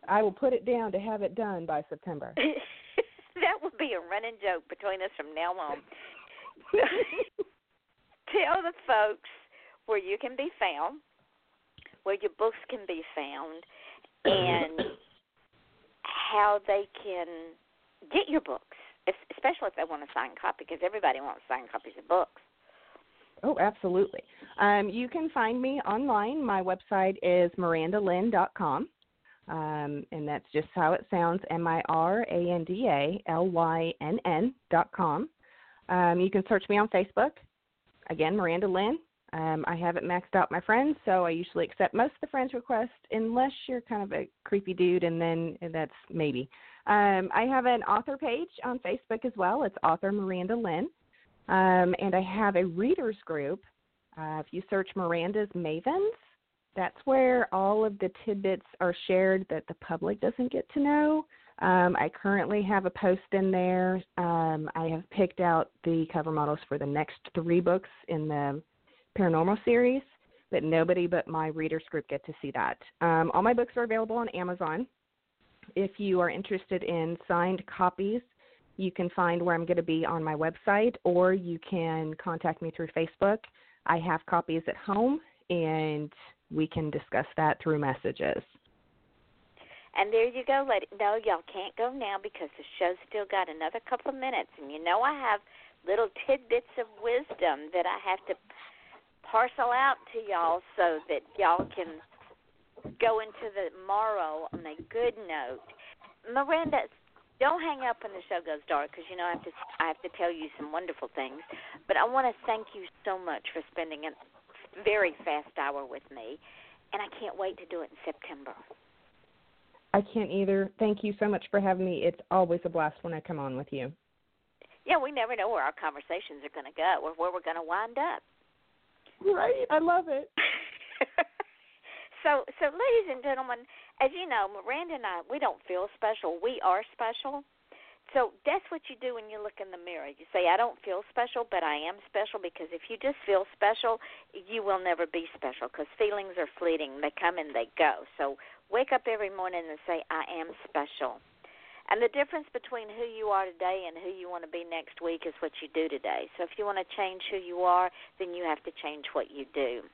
I will put it down to have it done by September. that will be a running joke between us from now on. Tell the folks where you can be found, where your books can be found, and how they can get your books, es- especially if they want a signed copy, because everybody wants signed copies of books. Oh, absolutely. Um, you can find me online. My website is mirandalynn.com. Um, and that's just how it sounds M I R A N D A L Y N N dot com. Um, you can search me on Facebook. Again, Miranda Lynn. Um, I haven't maxed out my friends, so I usually accept most of the friends requests unless you're kind of a creepy dude, and then that's maybe. Um, I have an author page on Facebook as well. It's author Miranda Lynn. Um, and I have a readers group. Uh, if you search Miranda's Mavens, that's where all of the tidbits are shared that the public doesn't get to know. Um, I currently have a post in there. Um, I have picked out the cover models for the next three books in the paranormal series, but nobody but my readers group get to see that. Um, all my books are available on Amazon. If you are interested in signed copies, you can find where I'm going to be on my website, or you can contact me through Facebook. I have copies at home, and we can discuss that through messages. And there you go, lady. No, y'all can't go now because the show's still got another couple of minutes. And you know I have little tidbits of wisdom that I have to parcel out to y'all so that y'all can go into the morrow on a good note. Miranda, don't hang up when the show goes dark because you know I have to I have to tell you some wonderful things. But I want to thank you so much for spending a very fast hour with me, and I can't wait to do it in September. I can't either. Thank you so much for having me. It's always a blast when I come on with you. Yeah, we never know where our conversations are going to go or where we're going to wind up. Right. I love it. so, so ladies and gentlemen, as you know, Miranda and I, we don't feel special. We are special. So that's what you do when you look in the mirror. You say, I don't feel special, but I am special because if you just feel special, you will never be special because feelings are fleeting. They come and they go. So wake up every morning and say, I am special. And the difference between who you are today and who you want to be next week is what you do today. So if you want to change who you are, then you have to change what you do.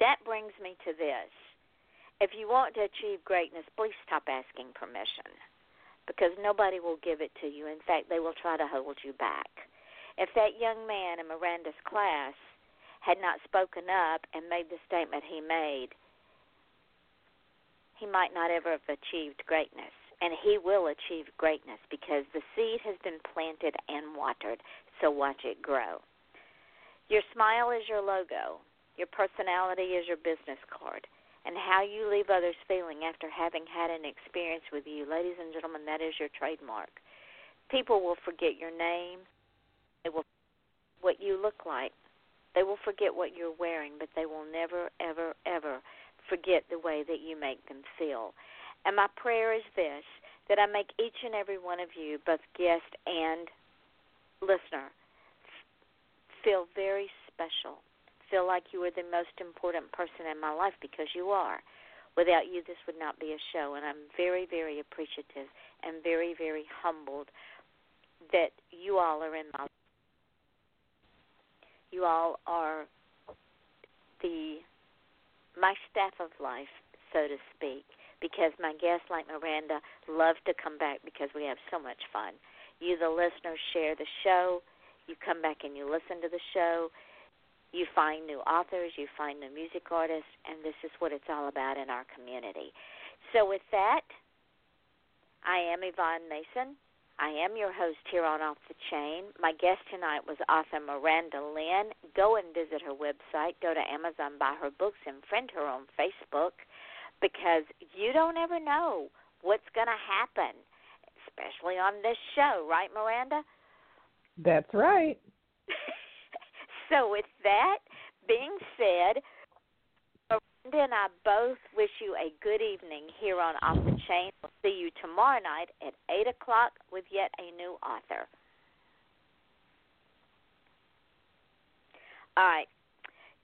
That brings me to this. If you want to achieve greatness, please stop asking permission because nobody will give it to you. In fact, they will try to hold you back. If that young man in Miranda's class had not spoken up and made the statement he made, he might not ever have achieved greatness. And he will achieve greatness because the seed has been planted and watered, so watch it grow. Your smile is your logo, your personality is your business card, and how you leave others feeling after having had an experience with you, ladies and gentlemen, that is your trademark. People will forget your name, they will what you look like. They will forget what you're wearing, but they will never ever ever forget the way that you make them feel. And my prayer is this that I make each and every one of you, both guest and listener, feel very special. Feel like you are the most important person in my life because you are. Without you, this would not be a show. And I'm very, very appreciative and very, very humbled that you all are in my life. You all are the my staff of life, so to speak because my guests like Miranda love to come back because we have so much fun. You, the listeners, share the show. You come back and you listen to the show. You find new authors, you find new music artists, and this is what it's all about in our community. So, with that, I am Yvonne Mason. I am your host here on Off the Chain. My guest tonight was author Miranda Lynn. Go and visit her website. Go to Amazon, buy her books, and friend her on Facebook because you don't ever know what's going to happen, especially on this show, right, Miranda? That's right. so, with that being said, Miranda and I both wish you a good evening here on Off the Chain. We'll see you tomorrow night at 8 o'clock with yet a new author. All right.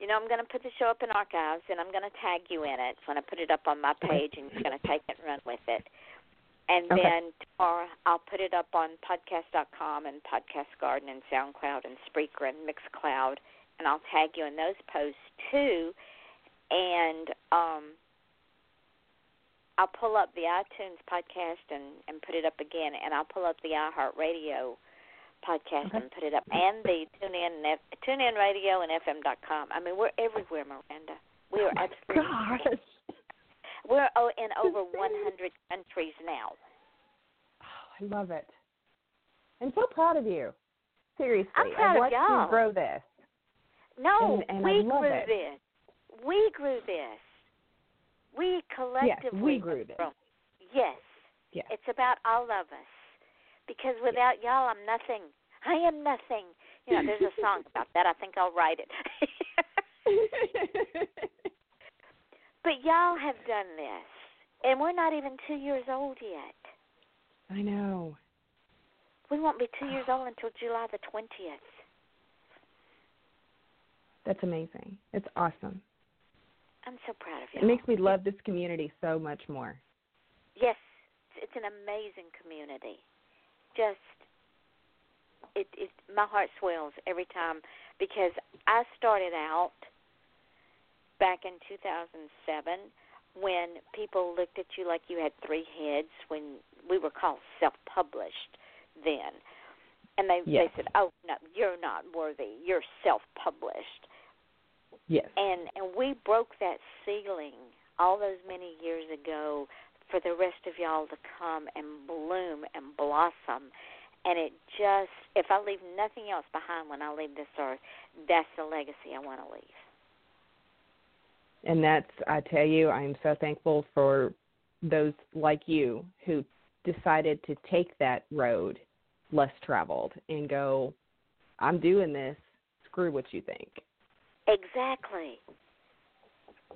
You know, I'm going to put the show up in archives, and I'm going to tag you in it when I put it up on my page, and you're going to take it and run with it. And Okay. then tomorrow I'll put it up on podcast.com and Podcast Garden and SoundCloud and Spreaker and Mixcloud, and I'll tag you in those posts too. And um, I'll pull up the iTunes podcast and and put it up again, and I'll pull up the iHeartRadio podcast Okay. and put it up, and the TuneIn F- TuneIn Radio and FM.com. I mean, we're everywhere, Miranda. We are absolutely. Gosh. We're in over 100 countries now. Oh, I love it. I'm so proud of you. Seriously, I'm proud I of y'all. you grow this. No, And- and we grew it. this. We grew this. We collectively Yes, we grew this. Yes. Yes. It's about all of us. Because without y'all, I'm nothing. I am nothing. You know, there's a song about that. I think I'll write it. but y'all have done this, and we're not even two years old yet. I know. We won't be two years old until July the 20th. That's amazing. It's awesome. I'm so proud of you. It makes me love this community so much more. Yes, it's an amazing community. Just it it my heart swells every time because I started out back in 2007 when people looked at you like you had three heads when we were called self-published then. And they Yes. they said, "Oh, no, you're not worthy. You're self-published." Yes. and and we broke that ceiling all those many years ago for the rest of y'all to come and bloom and blossom and it just if i leave nothing else behind when i leave this earth that's the legacy i want to leave And that's, I tell you, I'm so thankful for those like you who decided to take that road less traveled and go, I'm doing this. Screw what you think. exactly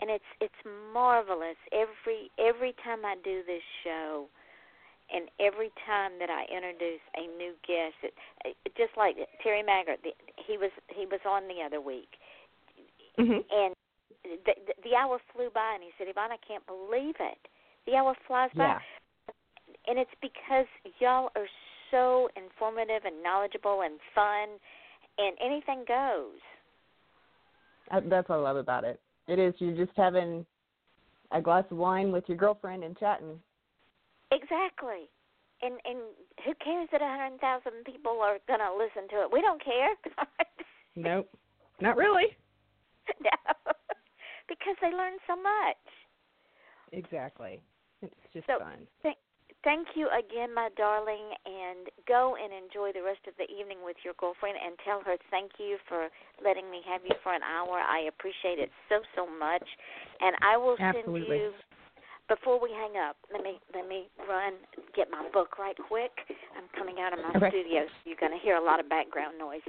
and it's it's marvelous every every time i do this show and every time that I introduce a new guest, it, it, just like Terry Maggert, the, he was he was on the other week, Mm-hmm. and the, the, the hour flew by, and he said, "Yvonne, I can't believe it. The hour flies by." Yeah. And it's because y'all are so informative and knowledgeable and fun, and anything goes. That's what I love about it. It is you're just having a glass of wine with your girlfriend and chatting. Exactly. And and who cares that a hundred thousand people are gonna listen to it? We don't care. Nope. Not really. no, because they learn so much. Exactly. It's just So- fun. Thank, thank you again, my darling, and go and enjoy the rest of the evening with your girlfriend and tell her thank you for letting me have you for an hour. I appreciate it so so much, and I will Absolutely. send you. Before we hang up, let me let me run get my book right quick. I'm coming out of my Okay. studio, so you're going to hear a lot of background noise.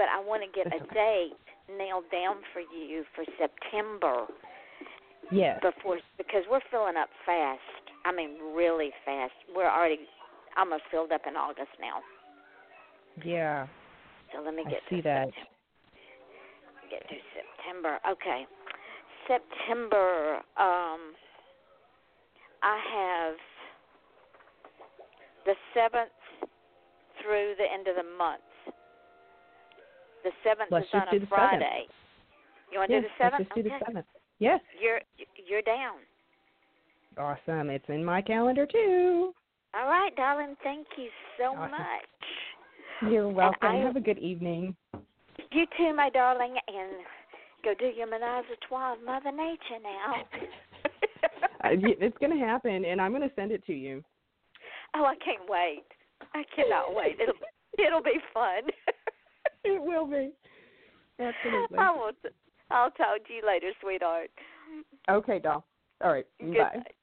But I want to get That's a okay. date nailed down for you for September Yes. before because we're filling up fast. I mean, really fast. We're already almost filled up in August now. Yeah. So let me get I see that. September. Get to September. Okay, September. Um, I have the seventh through the end of the month. The seventh Let's is on a the seventh. Friday. You want to yeah, do the seventh? Let's just do okay. the seventh. Yes. You're you're down. Awesome. It's in my calendar too. All right, darling. Thank you so Awesome. much. You're welcome. I- Have a good evening. You too, my darling, and go do your menage a trois of Mother Nature now. It's going to happen, and I'm going to send it to you. oh, I can't wait. I cannot wait. It'll it'll be fun. It will be. Absolutely. I will. I'll talk to you later, sweetheart. Okay, doll. All right. Good Bye. night.